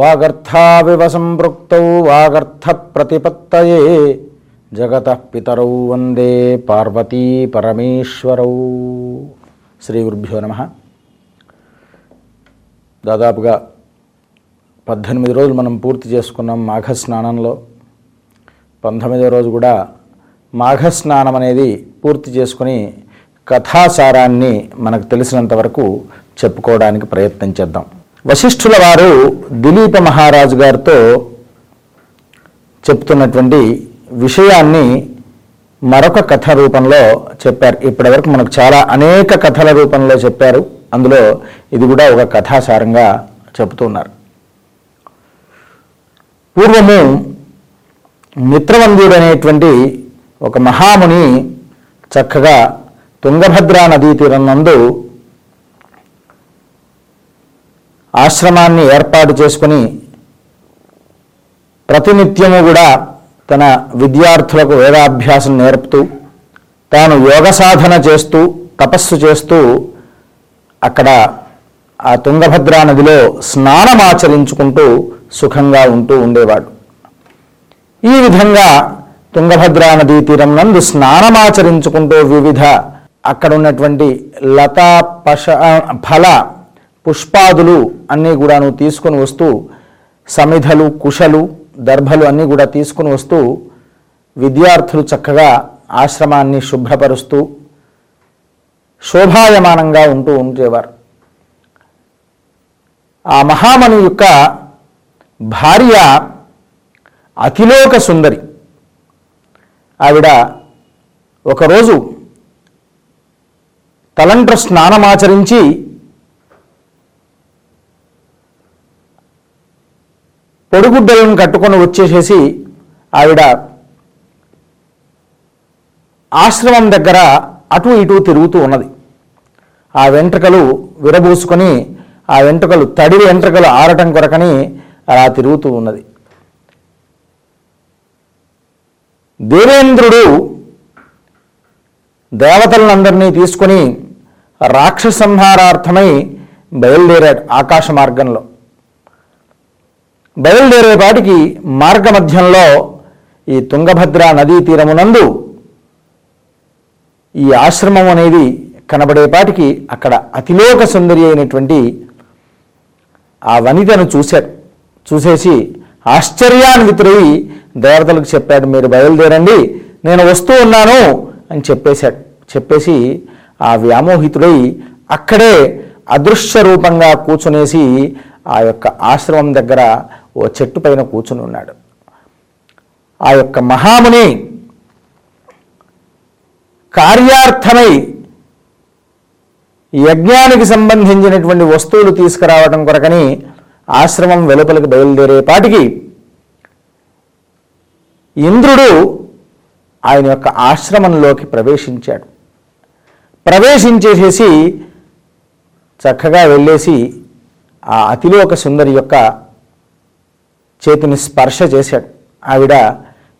వాగర్థావివ సంపృక్తౌ వాగర్థ ప్రతిపత్తయే జగత పితరౌ వందే పార్వతీ పరమేశ్వరౌ శ్రీ గురుభ్యో నమ. దాదాపుగా పద్దెనిమిది రోజులు మనం పూర్తి చేసుకున్నాం మాఘస్నానంలో. పంతొమ్మిదో పంతొమ్మిదవ రోజు కూడా మాఘస్నానం అనేది పూర్తి చేసుకుని కథాసారాన్ని మనకు తెలిసినంత వరకు చెప్పుకోవడానికి ప్రయత్నం చేద్దాం. వశిష్ఠుల వారు దిలీప మహారాజు గారితో చెప్తున్నటువంటి విషయాన్ని మరొక కథ రూపంలో చెప్పారు. ఇప్పటివరకు మనకు చాలా అనేక కథల రూపంలో చెప్పారు. అందులో ఇది కూడా ఒక కథాసారంగా చెబుతున్నారు పూర్వము మిత్రవంధుడు అనేటువంటి ఒక మహాముని చక్కగా తుంగభద్రా నదీ తీరం నందు ఆశ్రమాన్ని ఏర్పాటు చేసుకుని ప్రతినిత్యము కూడా తన విద్యార్థులకు వేదాభ్యాసం నేర్పుతూ తాను యోగ సాధన చేస్తూ తపస్సు చేస్తూ అక్కడ ఆ తుంగభద్రా నదిలో స్నానమాచరించుకుంటూ సుఖంగా ఉంటూ ఉండేవాడు. ఈ విధంగా తుంగభద్రా నదీ తీరం నందు స్నానమాచరించుకుంటూ వివిధ అక్కడ ఉన్నటువంటి లతా పశ ఫల పుష్పాదులు అన్నీ కూడాను తీసుకొని వస్తూ సమిధలు కుషలు దర్భలు అన్నీ కూడా తీసుకుని వస్తూ విద్యార్థులు చక్కగా ఆశ్రమాన్ని శుభ్రపరుస్తూ శోభాయమానంగా ఉంటూ ఉండేవారు. ఆ మహామను యొక్క భార్య అతిలోక సుందరి. ఆవిడ ఒకరోజు తలంట్ర స్నానమాచరించి పొడుగుడ్డలను కట్టుకొని వచ్చేసేసి ఆవిడ ఆశ్రమం దగ్గర అటు ఇటు తిరుగుతూ ఉన్నది. ఆ వెంట్రుకలు విరబూసుకొని ఆ వెంట్రుకలు తడి వెంట్రుకలు ఆరటం కొరకని అలా తిరుగుతూ ఉన్నది. దేవేంద్రుడు దేవతలందరినీ తీసుకొని రాక్షసంహారార్థమై బయలుదేరాడు ఆకాశ మార్గంలో. బయలుదేరేపాటికి మార్గమధ్యంలో ఈ తుంగభద్ర నదీ తీరమునందు ఈ ఆశ్రమం అనేది కనబడేపాటికి అక్కడ అతిలోక సుందరి అయినటువంటి ఆ వనితను చూశారు. చూసేసి ఆశ్చర్యాన్వితుడై దేవతలకు చెప్పాడు మీరు బయలుదేరండి నేను వస్తూ ఉన్నాను అని చెప్పేశాడు. చెప్పేసి ఆ వ్యామోహితుడై అక్కడే అదృశ్య రూపంగా కూర్చునేసి ఆ యొక్క ఆశ్రమం దగ్గర ఓ చెట్టు పైన కూర్చుని ఉన్నాడు. ఆ యొక్క మహాముని కార్యార్థమై యజ్ఞానికి సంబంధించినటువంటి వస్తువులు తీసుకురావడం కొరకని ఆశ్రమం వెలుపలికి బయలుదేరేపాటికి ఇంద్రుడు ఆయన యొక్క ఆశ్రమంలోకి ప్రవేశించాడు. ప్రవేశించేసేసి చక్కగా వెళ్ళేసి ఆ అతిలోక సుందరి యొక్క చేతిని స్పర్శ చేశాడు. ఆవిడ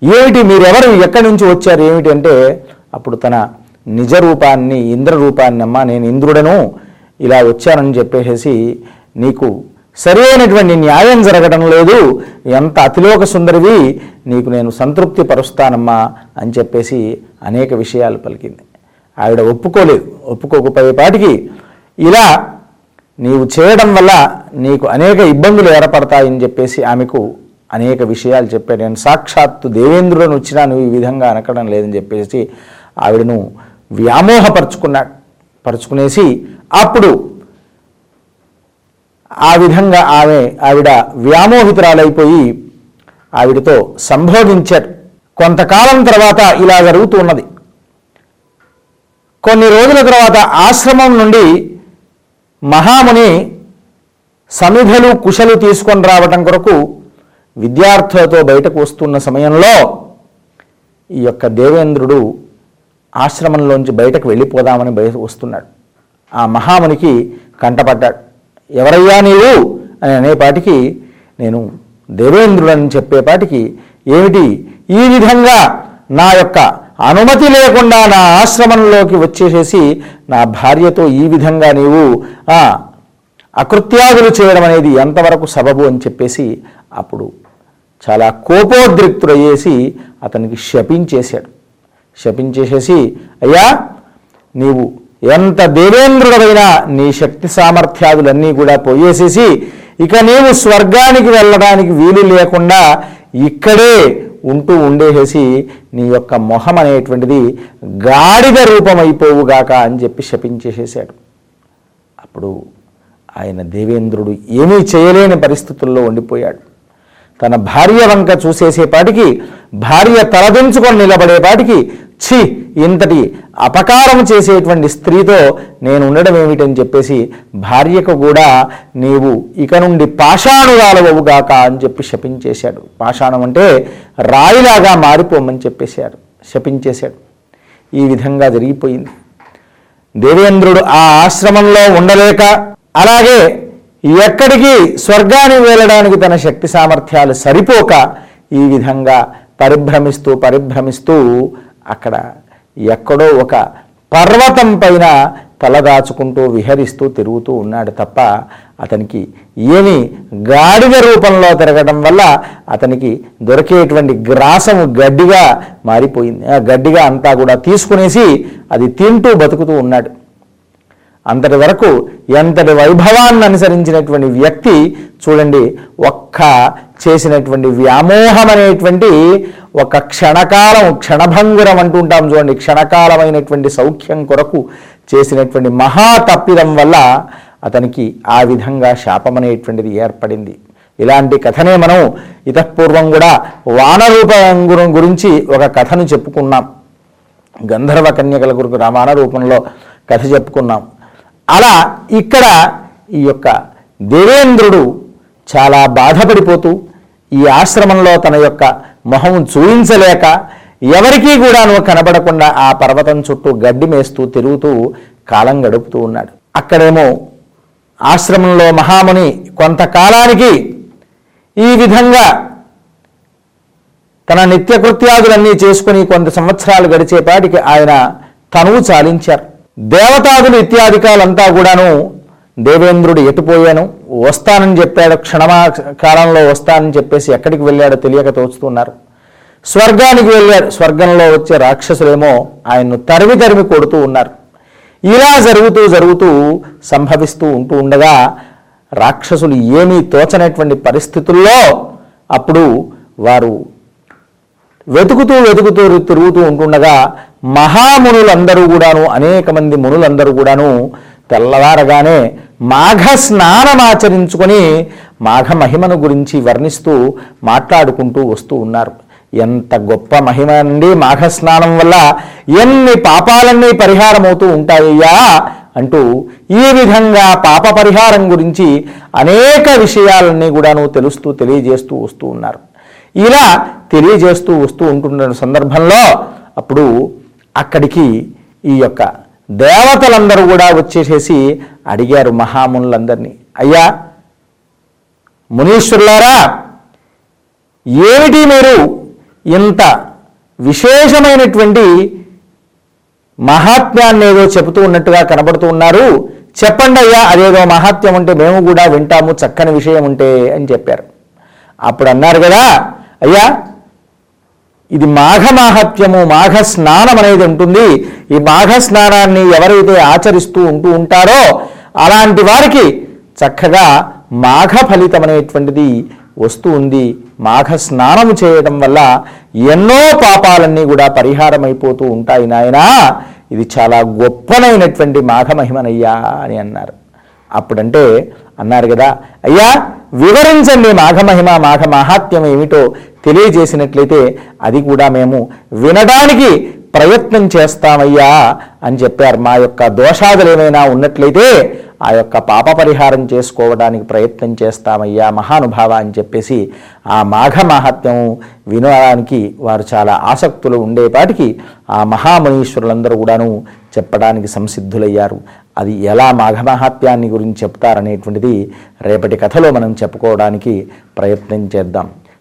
ఏమిటి మీరెవరు? ఎక్కడి నుంచి వచ్చారు? ఏమిటి? అంటే అప్పుడు తన నిజ రూపాన్ని ఇంద్ర రూపాన్ని అమ్మ నేను ఇంద్రుడను. ఇలా వచ్చానని చెప్పేసి నీకు సరైనటువంటి న్యాయం జరగడం లేదు. ఎంత అతిలోక సుందరివి నీకు నేను సంతృప్తి పరుస్తానమ్మా అని చెప్పేసి అనేక విషయాలు పలికింది. ఆవిడ ఒప్పుకోలేదు. ఒప్పుకోకపోయేపాటికి ఇలా నీవు చేయడం వల్ల నీకు అనేక ఇబ్బందులు ఏర్పడతాయని చెప్పేసి ఆమెకు అనేక విషయాలు చెప్పాడు నేను సాక్షాత్తు దేవేంద్రులను వచ్చినా నువ్వు ఈ విధంగా అనకడం లేదని చెప్పేసి ఆవిడను వ్యామోహపరుచుకున్నాడు పరుచుకునేసి అప్పుడు ఆ విధంగా ఆమె ఆవిడ వ్యామోహితురాలైపోయి ఆవిడతో సంభోగించాడు కొంతకాలం తర్వాత ఇలా జరుగుతూ ఉన్నది. కొన్ని రోజుల తర్వాత ఆశ్రమం నుండి మహాముని సమిధలు కుశలు తీసుకొని రావటం కొరకు విద్యార్థులతో బయటకు వస్తున్న సమయంలో ఈ యొక్క దేవేంద్రుడు ఆశ్రమంలోంచి బయటకు వెళ్ళిపోదామని బయట వస్తున్నాడు. ఆ మహామునికి కంటపడ్డాడు. ఎవరయ్యా నీవు? అని అనేపాటికి నేను దేవేంద్రుడని చెప్పేపాటికి ఏమిటి? ఈ విధంగా నా యొక్క అనుమతి లేకుండా నా ఆశ్రమంలోకి వచ్చేసేసి నా భార్యతో ఈ విధంగా నీవు అకృత్యాదులు చేయడం అనేది ఎంతవరకు సబబు అని చెప్పేసి అప్పుడు చాలా కోపోద్రిక్తుడయ్యేసి అతనికి శపించేశాడు. శపించేసేసి అయ్యా నీవు ఎంత దేవేంద్రుడవైనా నీ శక్తి సామర్థ్యాదులన్నీ కూడా పోయేసేసి ఇక నీవు స్వర్గానికి వెళ్ళడానికి వీలు లేకుండా ఇక్కడే ఉంటూ ఉండేసేసి నీ యొక్క మొహం అనేటువంటిది గాడిద రూపమైపోవుగాక అని చెప్పి శపించేసేసాడు. అప్పుడు ఆయన దేవేంద్రుడు ఏమీ చేయలేని పరిస్థితుల్లో ఉండిపోయాడు. తన భార్య వంక చూసేసేపాటికి భార్య తలదించుకొని నిలబడేపాటికి ఛీ ఇంతటి అపకారం చేసేటువంటి స్త్రీతో నేను ఉండడం ఏమిటని చెప్పేసి భార్యకు కూడా నీవు ఇక నుండి పాషాణురాలవుగాక అని చెప్పి శపించేశాడు. పాషాణం అంటే రాయిలాగా మారిపోమని చెప్పేశాడు. శపించేశాడు. ఈ విధంగా జరిగిపోయింది. దేవేంద్రుడు ఆ ఆశ్రమంలో ఉండలేక అలాగే ఎక్కడికి స్వర్గానికి వెళ్ళడానికి తన శక్తి సామర్థ్యాలు సరిపోక ఈ విధంగా పరిభ్రమిస్తూ పరిభ్రమిస్తూ అక్కడ ఎక్కడో ఒక పర్వతం పైన తలదాచుకుంటూ విహరిస్తూ తిరుగుతూ ఉన్నాడు తప్ప అతనికి ఏమి గాడిద రూపంలో తిరగడం వల్ల అతనికి దొరికేటువంటి గ్రాసము గడ్డిగా మారిపోయింది. గడ్డిగా అంతా కూడా తీసుకునేసి అది తింటూ బతుకుతూ ఉన్నాడు. అంతటి వరకు ఎంతటి వైభవాన్ని అనుసరించినటువంటి వ్యక్తి చూడండి ఒక్క చేసినటువంటి వ్యామోహం అనేటువంటి ఒక క్షణకాలం క్షణభంగురం అంటుంటాం చూడండి క్షణకాలమైనటువంటి సౌఖ్యం కొరకు చేసినటువంటి మహా తప్పిదం వల్ల అతనికి ఆ విధంగా శాపం అనేటువంటిది ఏర్పడింది. ఇలాంటి కథనే మనం ఇతపూర్వం కూడా వానరూపం గురించి ఒక కథను చెప్పుకున్నాం. గంధర్వ కన్యకల గురుకు రామాన రూపంలో కథ చెప్పుకున్నాం. అలా ఇక్కడ ఈ యొక్క దేవేంద్రుడు చాలా బాధపడిపోతూ ఈ ఆశ్రమంలో తన యొక్క మొహం చూయించలేక ఎవరికీ కూడాను కనబడకుండా ఆ పర్వతం చుట్టూ గడ్డి మేస్తూ తిరుగుతూ కాలం గడుపుతూ ఉన్నాడు. అక్కడేమో ఆశ్రమంలో మహాముని కొంతకాలానికి ఈ విధంగా తన నిత్యకృత్యాదులన్నీ చేసుకుని కొంత సంవత్సరాలు గడిచేపాటికి ఆయన తనువు చాలించారు. దేవతాదులు ఇత్యాధికాలంతా కూడాను దేవేంద్రుడు ఎటుపోయాను? వస్తానని చెప్పాడు క్షణమా కాలంలో వస్తానని చెప్పేసి ఎక్కడికి వెళ్ళాడో తెలియక తోచుతున్నారు. స్వర్గానికి వెళ్ళాడు స్వర్గంలో వచ్చే రాక్షసులేమో ఆయన్ను తరిమి తరిమి కొడుతూ ఉన్నారు. ఇలా జరుగుతూ జరుగుతూ సంభవిస్తూ ఉంటూ ఉండగా రాక్షసులు ఏమీ తోచనటువంటి పరిస్థితుల్లో అప్పుడు వారు వెతుకుతూ వెతుకుతూ తిరుగుతూ ఉంటుండగా మహామునులందరూ కూడాను అనేక మంది మునులందరూ కూడాను తెల్లవారగానే మాఘ స్నానమాచరించుకొని మాఘ మహిమను గురించి వర్ణిస్తూ మాట్లాడుకుంటూ వస్తూ ఉన్నారు. ఎంత గొప్ప మహిమ అండి మాఘ స్నానం వల్ల! ఎన్ని పాపాలన్నీ పరిహారమవుతూ ఉంటాయ్యా అంటూ ఈ విధంగా పాప పరిహారం గురించి అనేక విషయాలన్నీ కూడాను తెలుస్తూ తెలియజేస్తూ వస్తూ ఉన్నారు. ఇలా తెలియజేస్తూ వస్తూ ఉంటున్న సందర్భంలో అప్పుడు అక్కడికి ఈ యొక్క దేవతలందరూ కూడా వచ్చేసేసి అడిగారు మహామునులందరినీ అయ్యా మునీశ్వరులారా ఏమిటి మీరు ఇంత విశేషమైనటువంటి మహాత్మ్యాన్ని ఏదో చెబుతూ ఉన్నట్టుగా కనబడుతూ ఉన్నారు? చెప్పండి అయ్యా అదేదో మహాత్మ్యం ఉంటే మేము కూడా వింటాము చక్కని విషయం ఉంటే అని చెప్పారు. అప్పుడు అన్నారు కదా అయ్యా ఇది మాఘ మాహత్యము మాఘ స్నానం అనేది ఉంటుంది. ఈ మాఘ స్నానాన్ని ఎవరైతే ఆచరిస్తూ ఉంటూ ఉంటారో అలాంటి వారికి చక్కగా మాఘ ఫలితం అనేటువంటిది వస్తూ ఉంది. మాఘ స్నానము చేయడం వల్ల ఎన్నో పాపాలన్నీ కూడా పరిహారం అయిపోతూ ఉంటాయి నాయనా. ఇది చాలా గొప్పనైనటువంటి మాఘ మహిమనయ్యా అని అన్నారు. అప్పుడంటే అన్నారు కదా అయ్యా వివరించండి మాఘమహిమ మాఘ మహాత్మ్యం ఏమిటో. తెలియజేసినట్లయితే అది కూడా మేము వినడానికి ప్రయత్నం చేస్తామయ్యా అని చెప్పారు. మా యొక్క దోషాదులు ఏమైనా ఉన్నట్లయితే ఆ యొక్క పాప పరిహారం చేసుకోవడానికి ప్రయత్నం చేస్తామయ్యా మహానుభావ అని చెప్పేసి ఆ మాఘ మహాత్మ్యం వినడానికి వారు చాలా ఆసక్తులు ఉండేపాటికి ఆ మహామునీశ్వరులందరూ కూడాను చెప్పడానికి సంసిద్ధులయ్యారు. అది ఎలా మాఘమహాత్యాన్ని గురించి చెప్తారనేటువంటిది రేపటి కథలో మనం చెప్పుకోవడానికి ప్రయత్నం చేద్దాం.